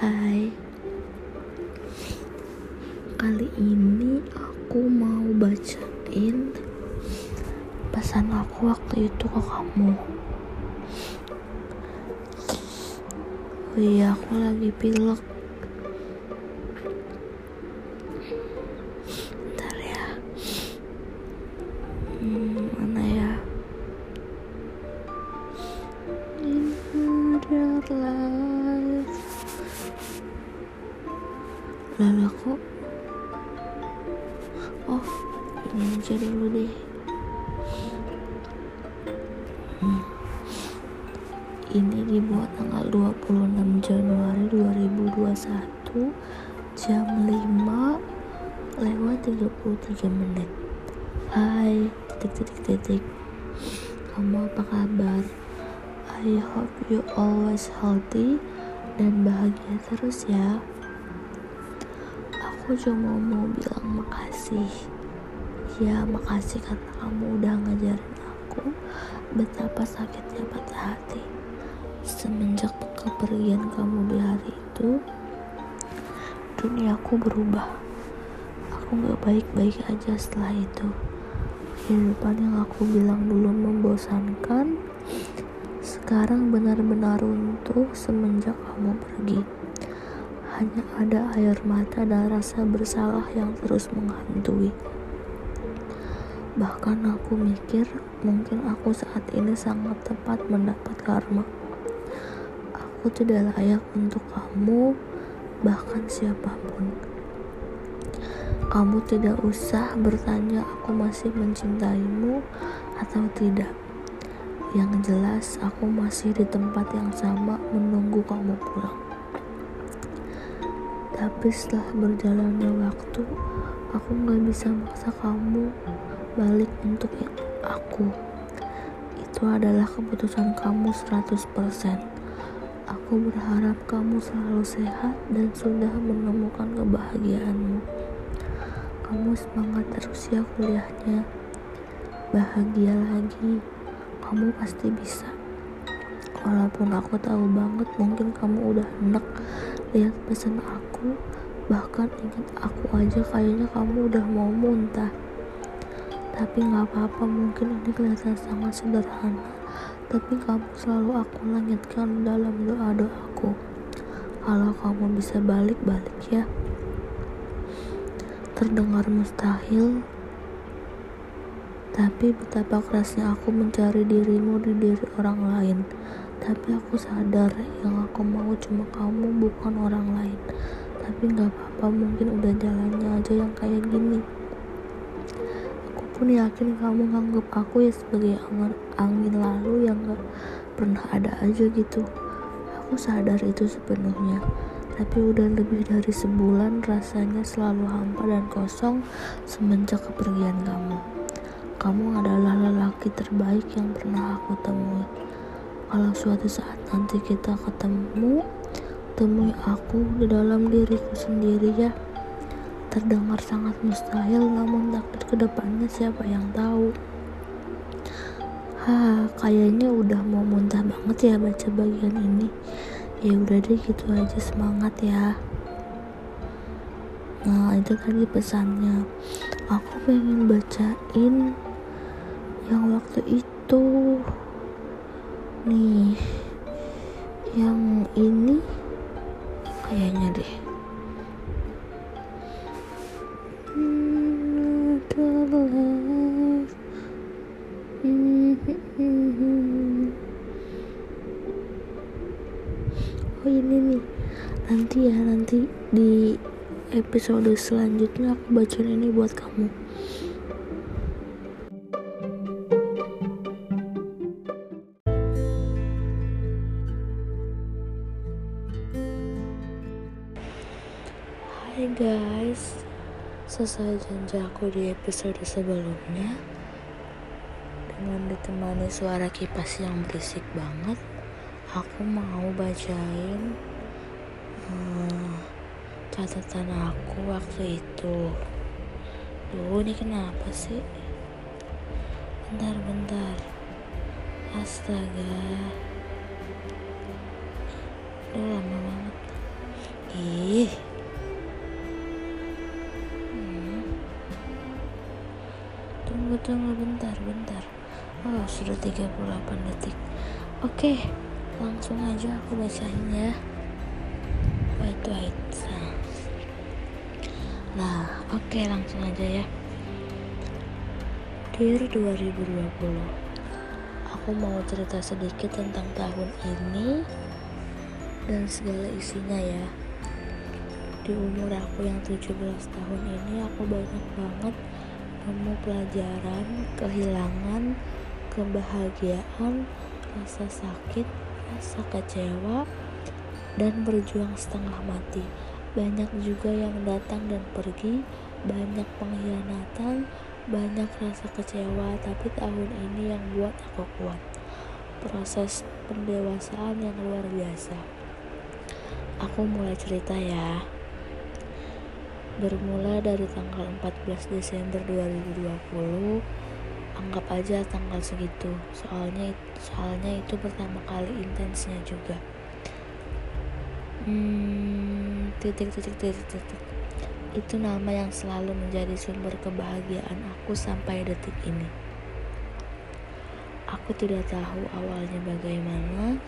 Hai. Kali ini aku mau bacain pesan aku waktu itu ke kamu. Oh iya aku lagi pilek Hai, titik-titik-titik. Kamu apa kabar? I hope you always healthy dan bahagia terus ya. Aku cuma mau bilang makasih. Ya, makasih karena kamu udah ngajarin aku betapa sakitnya patah hati. Semenjak kepergian kamu di hari itu, duniaku berubah. Aku gak baik-baik aja setelah itu. Kehidupan yang aku bilang dulu membosankan, sekarang benar-benar runtuh semenjak kamu pergi. Hanya ada air mata dan rasa bersalah yang terus menghantui. Bahkan aku mikir mungkin aku saat ini sangat tepat mendapat karma. Aku tidak layak untuk kamu, bahkan siapa pun. Kamu tidak usah bertanya aku masih mencintaimu atau tidak. Yang jelas aku masih di tempat yang sama menunggu kamu pulang. Tapi setelah berjalannya waktu, aku gak bisa maksa kamu balik untuk aku. Itu adalah keputusan kamu 100%. Aku berharap kamu selalu sehat dan sudah menemukan kebahagiaanmu. Kamu semangat terus ya kuliahnya. Bahagia lagi. Kamu pasti bisa. Walaupun aku tahu banget mungkin kamu udah enek lihat pesan aku, bahkan ingat aku aja kayaknya kamu udah mau muntah tapi nggak apa-apa mungkin ini kelihatan sangat sederhana tapi kamu selalu aku langitkan dalam doa-doaku kalau kamu bisa balik-balik ya terdengar mustahil tapi betapa kerasnya aku mencari dirimu di diri orang lain. Tapi aku sadar yang aku mau cuma kamu bukan orang lain. Tapi nggak apa-apa mungkin udah jalannya aja yang kayak gini. Aku pun yakin kamu nganggep aku ya sebagai angin, angin lalu yang gak pernah ada aja gitu. Aku sadar itu sepenuhnya tapi udah lebih dari sebulan rasanya selalu hampa dan kosong semenjak kepergian kamu. Kamu adalah lelaki terbaik yang pernah aku temui. Kalau suatu saat nanti kita ketemu temui aku di dalam diriku sendiri ya. Terdengar sangat mustahil namun takdir ke depannya siapa yang tahu? Ha kayaknya udah mau muntah banget ya baca bagian ini ya udah deh gitu aja. Semangat ya. Nah itu tadi pesannya. Aku pengen bacain yang waktu itu. Nih yang ini kayaknya deh oh ini nih. Nanti ya nanti di episode selanjutnya aku bacain ini buat kamu. Hai guys. Selesai janji aku di episode sebelumnya Dengan ditemani suara kipas yang berisik banget Aku mau bacain hmm, catatan aku waktu itu. Duh ini kenapa sih? Bentar-bentar Astaga. Udah lama banget. Ih. Hmm. tunggu tunggu bentar bentar. Oh sudah 38 detik. Oke langsung aja aku bacain ya wait wait nah oke okay, langsung aja ya. Dear 2020 aku mau cerita sedikit tentang tahun ini dan segala isinya ya. Di umur aku yang 17 tahun ini aku banyak banget nemu pelajaran, kehilangan, kebahagiaan, rasa sakit, rasa kecewa, dan berjuang setengah mati. Banyak juga yang datang dan pergi, banyak pengkhianatan, banyak rasa kecewa, tapi tahun ini yang buat aku kuat. Proses pendewasaan yang luar biasa. Aku mulai cerita ya bermula dari tanggal 14 Desember 2020 anggap aja tanggal segitu soalnya soalnya itu pertama kali intensnya juga hmm, titik titik titik titik itu nama yang selalu menjadi sumber kebahagiaan aku sampai detik ini aku tidak tahu awalnya bagaimana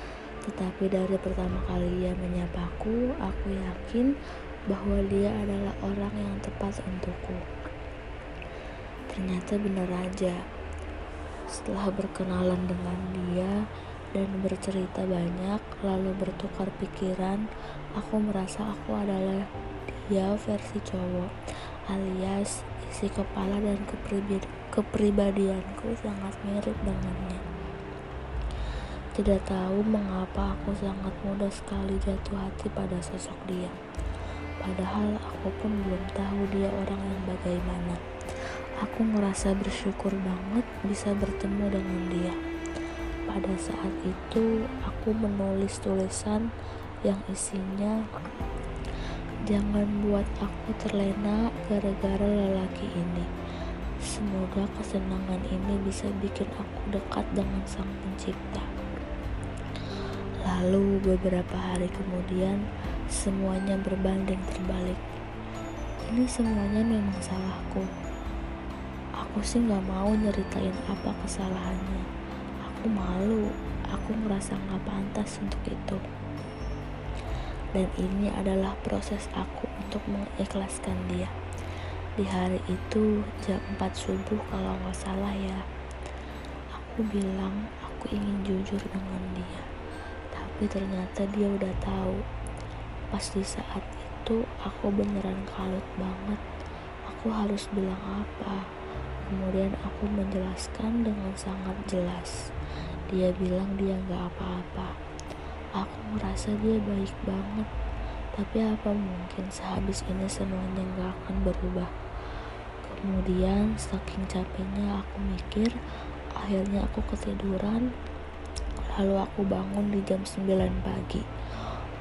tetapi dari pertama kali ia menyapaku aku yakin bahwa dia adalah orang yang tepat untukku. Ternyata benar aja. Setelah berkenalan dengan dia dan bercerita banyak, lalu bertukar pikiran, aku merasa aku adalah dia versi cowok, alias isi kepala dan kepribadianku sangat mirip dengannya. Tidak tahu mengapa aku sangat mudah sekali jatuh hati pada sosok dia. Padahal aku pun belum tahu dia orang yang bagaimana. Aku ngerasa bersyukur banget bisa bertemu dengan dia. Pada saat itu, aku menulis tulisan yang isinya Jangan buat aku terlena gara-gara lelaki ini. Semoga kesenangan ini bisa bikin aku dekat dengan Sang Pencipta. Lalu beberapa hari kemudian, semuanya berbanding terbalik. Ini semuanya memang salahku. Aku sih gak mau nyeritain apa kesalahannya. Aku malu, aku ngerasa gak pantas untuk itu. Dan ini adalah proses aku untuk mengikhlaskan dia. Di hari itu jam 4 subuh kalau gak salah ya. Aku bilang aku ingin jujur dengan dia. Tapi ternyata dia udah tahu pas di saat itu aku beneran kalut banget aku harus bilang apa kemudian aku menjelaskan dengan sangat jelas. Dia bilang dia gak apa-apa. Aku merasa dia baik banget. Tapi apa mungkin sehabis ini semuanya gak akan berubah? Kemudian saking capeknya aku mikir akhirnya aku ketiduran. Lalu aku bangun di jam 9 pagi.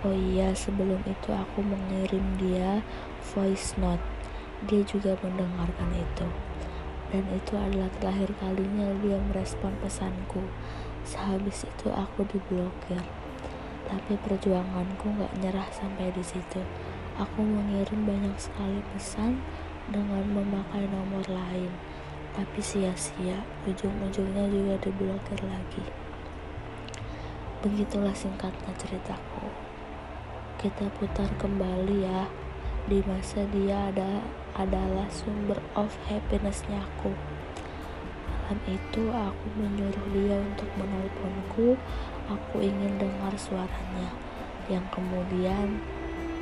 Oh iya, sebelum itu aku mengirim dia voice note. Dia juga mendengarkan itu. Dan itu adalah terakhir kalinya dia merespon pesanku. Sehabis itu aku diblokir. Tapi perjuanganku gak nyerah sampai di situ. Aku mengirim banyak sekali pesan dengan memakai nomor lain. Tapi sia-sia, ujung-ujungnya juga diblokir lagi. Begitulah singkatnya ceritaku kita putar kembali ya di masa dia ada adalah sumber of happinessnya aku. Malam itu aku menyuruh dia untuk menelponku. Aku ingin dengar suaranya. Yang kemudian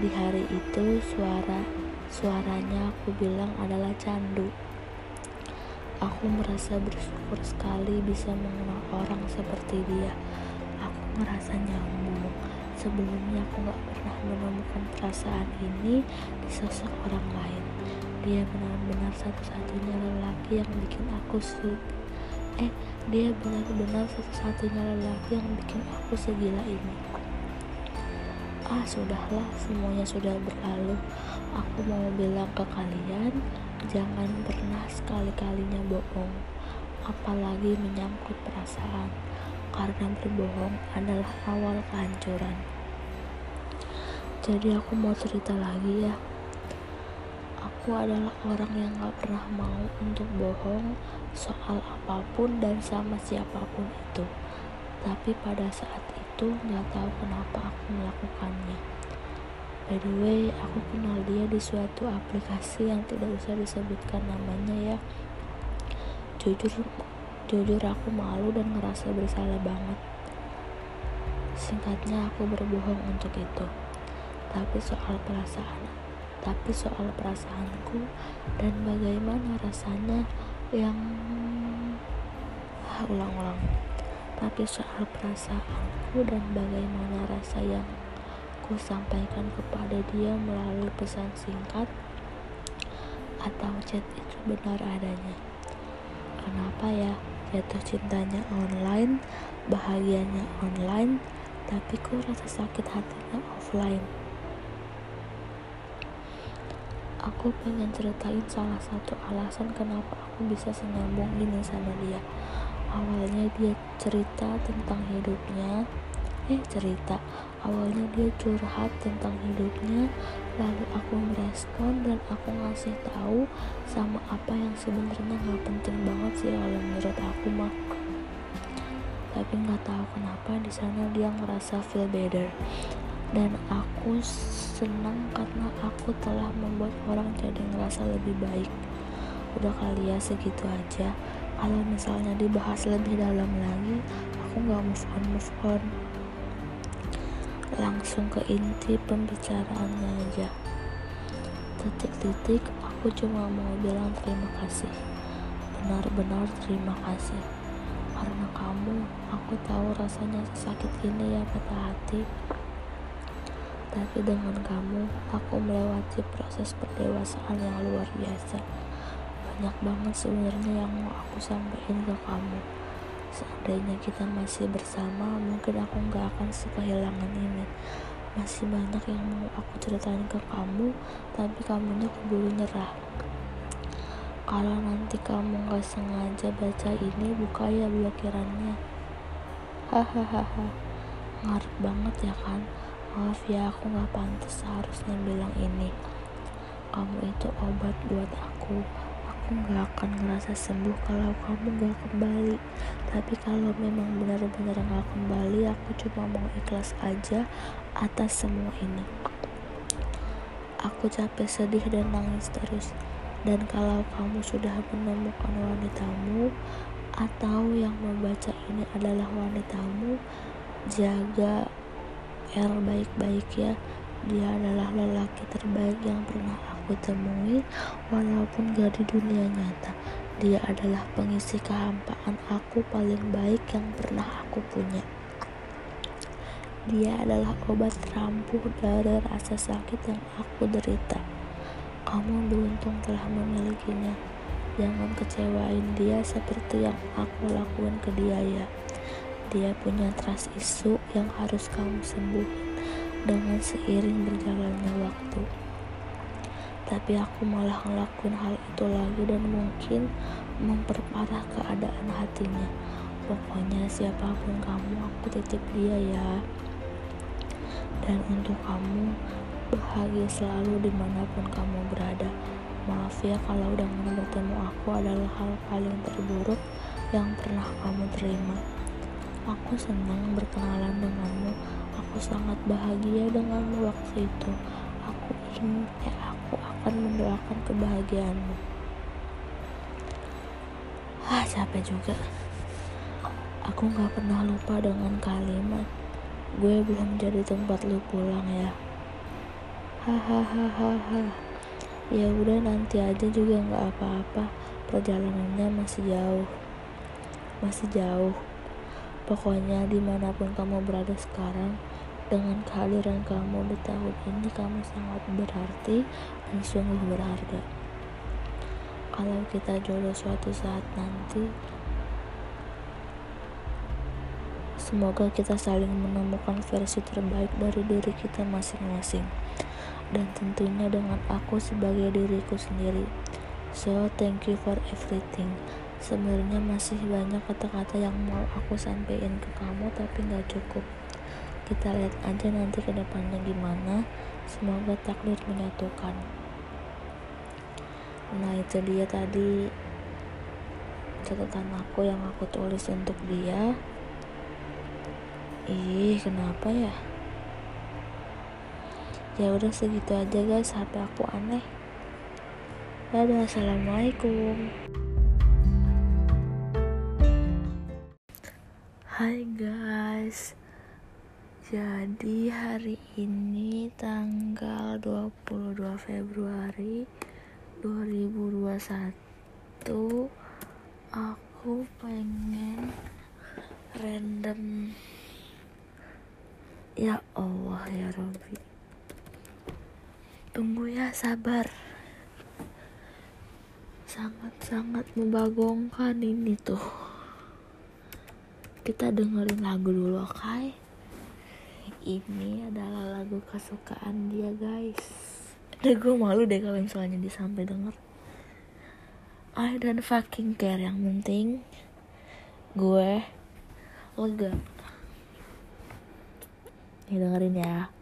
di hari itu suara suaranya aku bilang adalah candu. Aku merasa bersyukur sekali bisa mengenal orang seperti dia. Aku merasa nyambung. Sebelumnya aku gak pernah menemukan perasaan ini di sosok orang lain. Dia benar-benar satu-satunya lelaki yang bikin aku su eh dia benar-benar satu-satunya lelaki yang bikin aku segila ini. Ah sudahlah semuanya sudah berlalu. Aku mau bilang ke kalian jangan pernah sekali-kalinya bohong, apalagi menyangkut perasaan karena berbohong adalah awal kehancuran. Jadi aku mau cerita lagi ya. Aku adalah orang yang gak pernah mau untuk bohong soal apa pun dan sama siapa pun itu. Tapi pada saat itu gak tahu kenapa aku melakukannya. By the way, aku kenal dia di suatu aplikasi yang tidak usah disebutkan namanya ya. Jujur, jujur aku malu dan ngerasa bersalah banget. Singkatnya aku berbohong untuk itu. Tapi soal perasaan, tapi soal perasaanku dan bagaimana rasanya yang ah, ulang-ulang. Tapi soal perasaanku dan bagaimana rasa yang ku sampaikan kepada dia melalui pesan singkat atau chat itu benar adanya. Kenapa ya jatuh cintanya online, bahagianya online, tapi kok rasa sakit hatinya offline? Aku pengen ceritain salah satu alasan kenapa aku bisa senyambung ini sama dia. Awalnya dia cerita tentang hidupnya, eh cerita. Awalnya dia curhat tentang hidupnya lalu aku merespon dan aku ngasih tahu sama apa yang sebenarnya nggak penting banget sih kalau menurut aku mah. Tapi nggak tahu kenapa di sana dia ngerasa feel better dan aku senang karena aku telah membuat orang jadi ngerasa lebih baik. Udah kali ya segitu aja. Kalau misalnya dibahas lebih dalam lagi aku nggak move on move on. Langsung ke inti pembicaraannya aja. Titik-titik aku cuma mau bilang terima kasih. Benar-benar terima kasih. Karena kamu aku tahu rasanya sakit ini ya patah hati tapi dengan kamu aku melewati proses pendewasaan yang luar biasa. Banyak banget sebenarnya yang mau aku sampaikan ke kamu. Seandainya kita masih bersama mungkin aku nggak akan sekehilangan ini. Masih banyak yang mau aku ceritain ke kamu tapi kamunya keburu nyerah. Kalau nanti kamu nggak sengaja baca ini buka ya blokirannya. Hahaha ngarep banget ya kan maaf ya aku nggak pantas seharusnya bilang ini. Kamu itu obat buat aku. Aku gak akan ngerasa sembuh kalau kamu gak kembali. Tapi kalau memang benar-benar gak kembali aku cuma mau ikhlas aja atas semua ini. Aku capek sedih dan nangis terus. Dan kalau kamu sudah menemukan wanitamu atau yang membaca ini adalah wanitamu jaga L baik-baik ya dia adalah lelaki terbaik yang pernah aku temui walaupun gak di dunia nyata. Dia adalah pengisi kehampaan aku paling baik yang pernah aku punya. Dia adalah obat terampuh dari rasa sakit yang aku derita. Kamu beruntung telah memilikinya. Jangan kecewain dia seperti yang aku lakuin ke dia ya. Dia punya trust isu yang harus kamu sembuhin dengan seiring berjalannya waktu. Tapi aku malah ngelakuin hal itu lagi dan mungkin memperparah keadaan hatinya. Pokoknya siapa pun kamu aku titip dia ya. Dan untuk kamu bahagia selalu di mana pun kamu berada. Maaf ya kalau dengan bertemu aku adalah hal paling terburuk yang pernah kamu terima aku senang berkenalan denganmu Aku sangat bahagia denganmu waktu itu. Aku ingin, eh, aku akan mendoakan kebahagiaanmu. Ah, capek juga. Aku gak pernah lupa dengan kalimat. Gue belum jadi tempat lu pulang ya. Hahaha. Ya udah nanti aja juga nggak apa-apa. Perjalanannya masih jauh. Masih jauh. Pokoknya di mana pun kamu berada sekarang, dengan kehadiran kamu di tahun ini, kamu sangat berarti dan sungguh berharga. Kalau kita jodoh suatu saat nanti, semoga kita saling menemukan versi terbaik dari diri kita masing-masing. Dan tentunya dengan aku sebagai diriku sendiri. So, thank you for everything sebenarnya masih banyak kata-kata yang mau aku sampaikan ke kamu tapi nggak cukup. Kita lihat aja nanti ke depannya gimana. Semoga takdir menyatukan. Nah itu dia tadi catatan aku yang aku tulis untuk dia. Ih kenapa ya? Ya udah segitu aja guys. HP aku aneh. Dadah assalamualaikum Hai guys. Jadi hari ini tanggal 22 Februari 2021 Aku pengen random. Ya Allah ya Robbi Tunggu ya sabar. Sangat-sangat membagongkan ini tuh kita dengerin lagu dulu oke? Okay? ini adalah lagu kesukaan dia guys. Udah gue malu deh kalau misalnya dia sampai denger. I don't fucking care yang penting gue lega. Nih dengerin ya.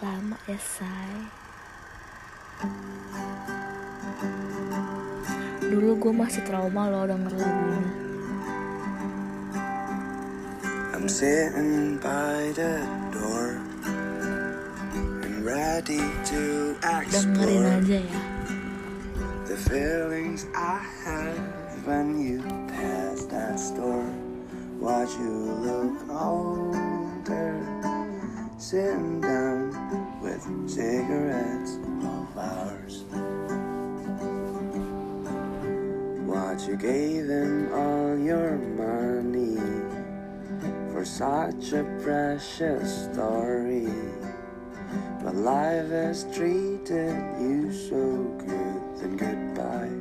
Lama ya say Dulu gue masih trauma loh denger lagu ini. I'm sitting by the door and ready to explore Dengerin aja ya. The feelings I had when you passed that store. Watch you look older, sitting down with cigarettes flowers. What you gave him all your money for such a precious story. But life has treated you so good. Then goodbye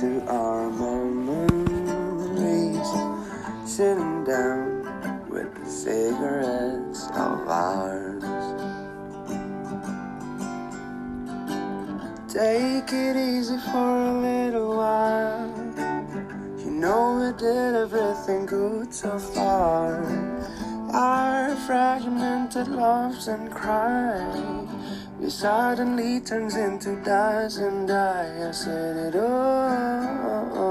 to our memories. Sitting down with the cigarettes of ours. Take it easy for a little while. You know we did everything good so far. Our fragmented loves and cry. We suddenly turns into dust and die. I said it all.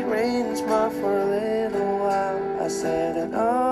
Don't make it rain for a little while. I said it all.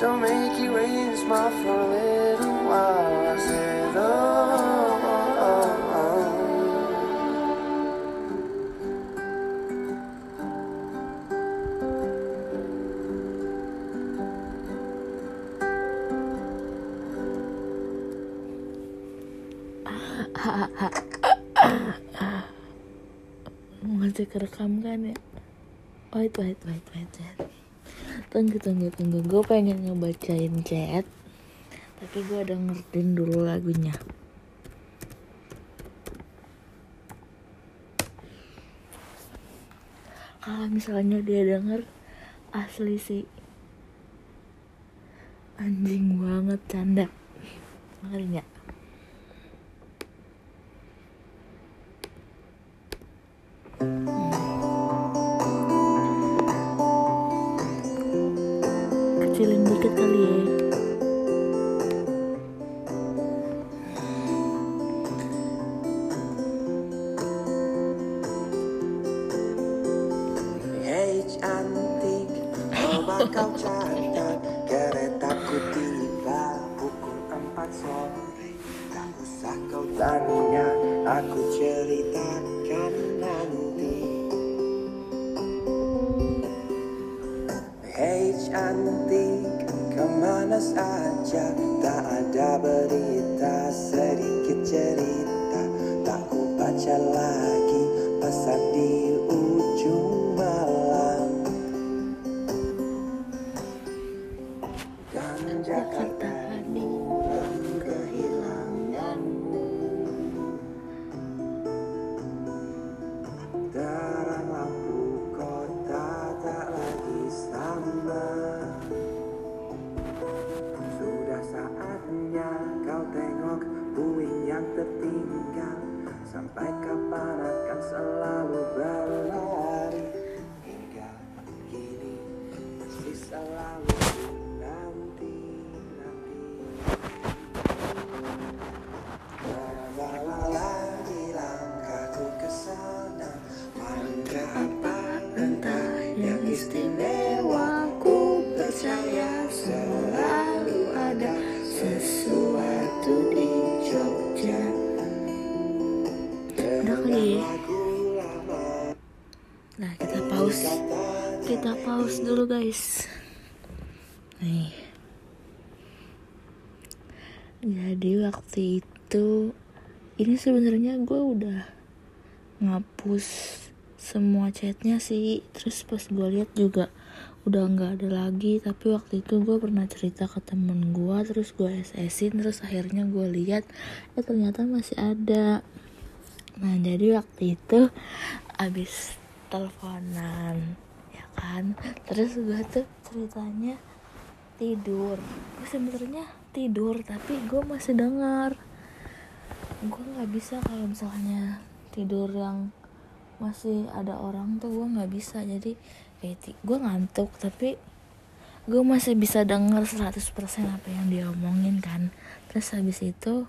Don't make it rain, smile for a little while. I said oh. masih kerekam kan ya oh, wait wait wait wait wait tunggu tunggu tunggu gue pengen ngebacain chat tapi gue udah ngertiin dulu lagunya. Kalau misalnya dia denger asli sih. Anjing banget canda. Ngerti nggak dulu guys. Nih. Jadi waktu itu ini sebenarnya gue udah ngapus semua chatnya sih. Terus pas gue lihat juga udah nggak ada lagi. Tapi waktu itu gue pernah cerita ke temen gue terus gue SS-in terus akhirnya gue lihat eh ternyata masih ada. Nah jadi waktu itu abis teleponan kan. Terus gue tuh ceritanya tidur. Gue sebenarnya tidur tapi gue masih dengar. Gue nggak bisa kalau misalnya tidur yang masih ada orang tuh gue nggak bisa. Jadi kayak gue ngantuk tapi gue masih bisa denger 100% apa yang dia omongin kan. Terus habis itu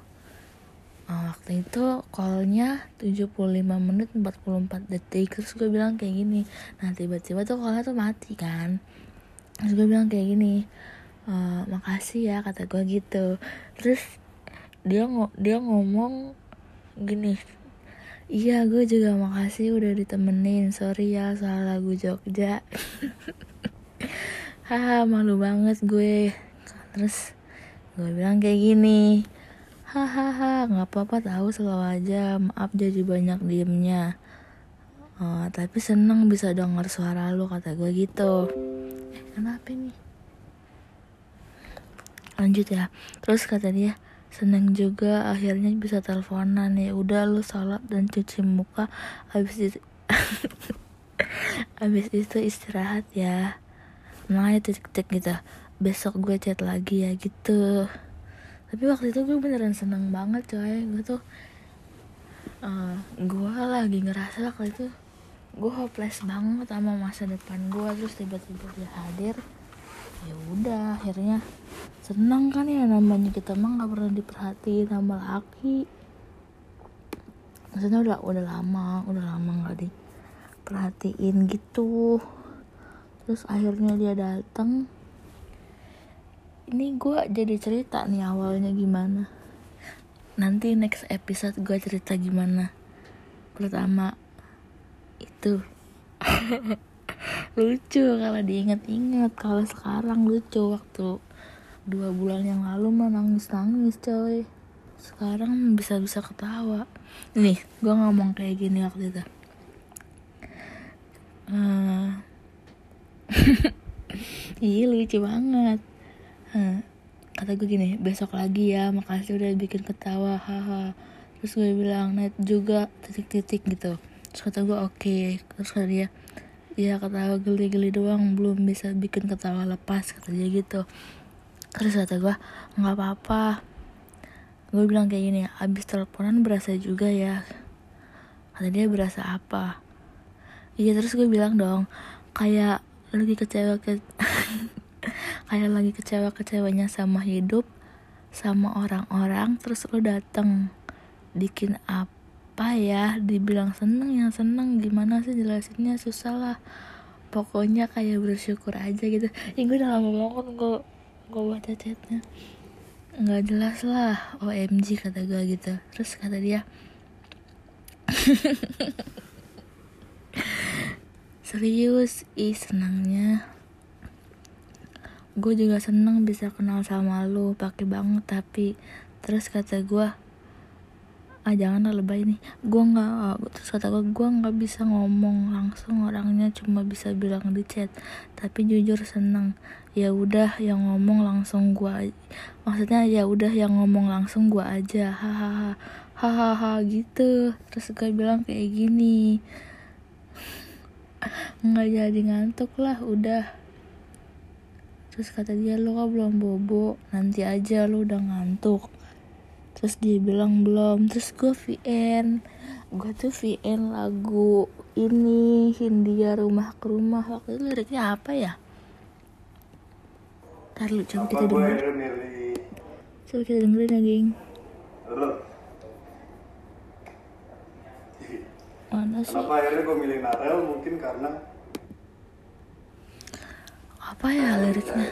uh, waktu itu callnya 75 menit 44 detik. Terus gue bilang kayak gini nah tiba-tiba tuh callnya tuh mati kan? Terus gue bilang kayak gini e, makasih ya kata gue gitu. Terus dia ngo dia ngomong gini iya gue juga makasih udah ditemenin. Sorry ya soal lagu Jogja. Haha malu banget gue. Terus gue bilang kayak gini hahaha nggak apa-apa tahu selalu aja. Maaf jadi banyak diemnya. Uh, tapi seneng bisa denger suara lu kata gue gitu. Eh, kenapa nih lanjut ya. Terus kata dia seneng juga akhirnya bisa teleponan. Ya udah lu salat dan cuci muka. Habis itu habis itu istirahat ya. Makanya titik-titik gitu. Besok gue chat lagi ya gitu tapi waktu itu gue beneran seneng banget coy. Gue tuh uh, gue lagi ngerasa waktu itu gue hopeless banget sama masa depan gue. Terus tiba-tiba dia hadir ya udah akhirnya senang kan ya namanya kita mah nggak pernah diperhatiin sama laki. Maksudnya udah udah lama udah lama nggak diperhatiin gitu. Terus akhirnya dia datang ini gue jadi cerita nih awalnya gimana. Nanti next episode gue cerita gimana. Pertama itu. Lucu kalau diinget-inget kalau sekarang lucu waktu dua bulan yang lalu mah nangis nangis coy. Sekarang bisa-bisa ketawa. Nih gue ngomong kayak gini waktu itu. Iya lucu banget Hah, Kata gue gini Besok lagi ya Makasih udah bikin ketawa Haha. Terus gue bilang Net juga Titik-titik gitu. Terus kata gue oke. Terus kata dia Ya ketawa geli-geli doang Belum bisa bikin ketawa lepas Kata dia gitu. Terus kata gue nggak apa-apa. Gue bilang kayak gini Abis teleponan berasa juga ya. Kata dia berasa apa? Iya terus gue bilang dong Kayak lagi kecewa ke Kayak lagi kecewa kecewanya sama hidup Sama orang-orang Terus lo dateng. Bikin apa ya? Dibilang seneng ya seneng. Gimana sih jelasinnya? Susah lah. Pokoknya kayak bersyukur aja gitu. Ya gue udah lama banget gue Gue baca chatnya. Nggak jelas lah. OMG kata gue gitu. Terus kata dia serius? Ih senangnya gue juga seneng bisa kenal sama lu pakai banget tapi terus kata gue ah jangan lebay nih. Gue nggak terus kata gue gue nggak bisa ngomong langsung orangnya cuma bisa bilang di chat. Tapi jujur seneng. Ya udah yang ngomong langsung gue maksudnya ya udah yang ngomong langsung gue aja. Hahaha hahaha gitu. Terus gue bilang kayak gini. Nggak jadi ngantuk lah udah terus kata dia lo kok belum bobo? Nanti aja lo udah ngantuk. Terus dia bilang belum. Terus gue VN gue tuh VN lagu ini Hindia rumah ke rumah. Waktu itu liriknya apa ya? Ntar lu coba kita Apa gue denger akhirnya milih Coba kita dengerin ya geng? Mana sih? Kenapa akhirnya gue milih Narel? Mungkin karena Apa ya liriknya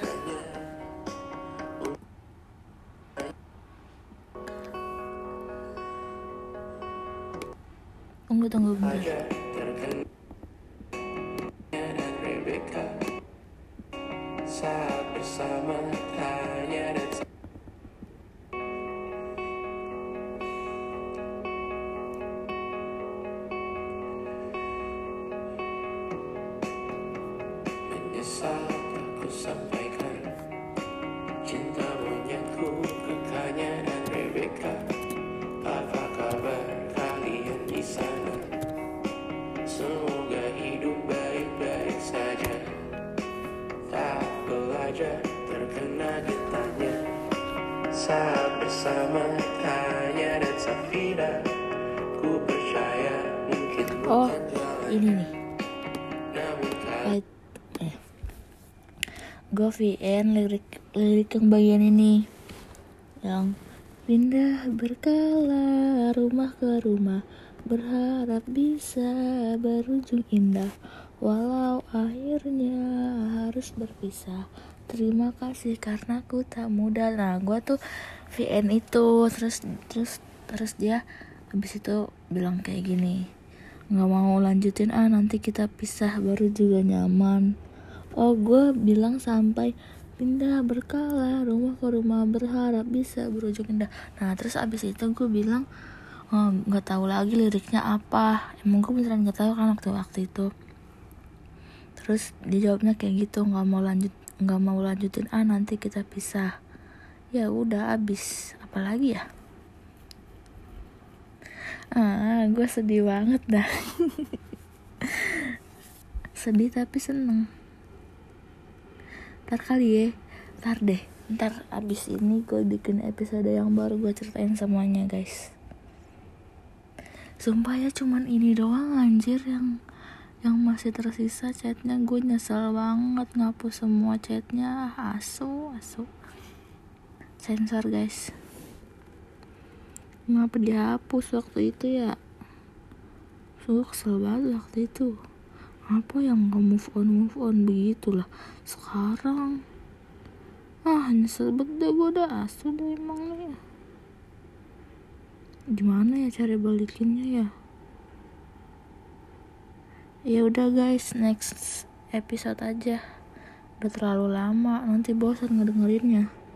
Gue VN lirik lirik yang bagian ini. Yang pindah berkala rumah ke rumah berharap bisa berujung indah. Walau akhirnya harus berpisah terima kasih karena ku tak mudah. Nah gue tuh VN itu terus terus terus dia habis itu bilang kayak gini nggak mau lanjutin ah nanti kita pisah baru juga nyaman oh gue bilang sampai pindah berkala rumah ke rumah berharap bisa berujung indah. Nah terus abis itu gue bilang "Oh, nggak tahu lagi liriknya apa. Emang gue beneran nggak tahu kan waktu waktu itu. Terus dia jawabnya kayak gitu nggak mau lanjut nggak mau lanjutin. Ah nanti kita pisah. Ya udah abis. Apalagi ya? Ah gue sedih banget dah. Sedih tapi seneng ntar kali ya. Ntar deh. Ntar abis ini gue bikin episode yang baru gue ceritain semuanya guys. Sumpah ya cuman ini doang anjir yang yang masih tersisa chatnya. Gue nyesel banget ngapus semua chatnya. Asu asu. Sensor guys. Ngapa dihapus waktu itu ya? Gue kesel banget waktu itu apa yang nggak move on move on? Begitulah. Sekarang. Ah nyesel banget dah gue dah asu dah emang nih. Gimana ya cara balikinnya ya? Ya udah guys. Next episode aja. Udah terlalu lama. Nanti bosan ngedengerinnya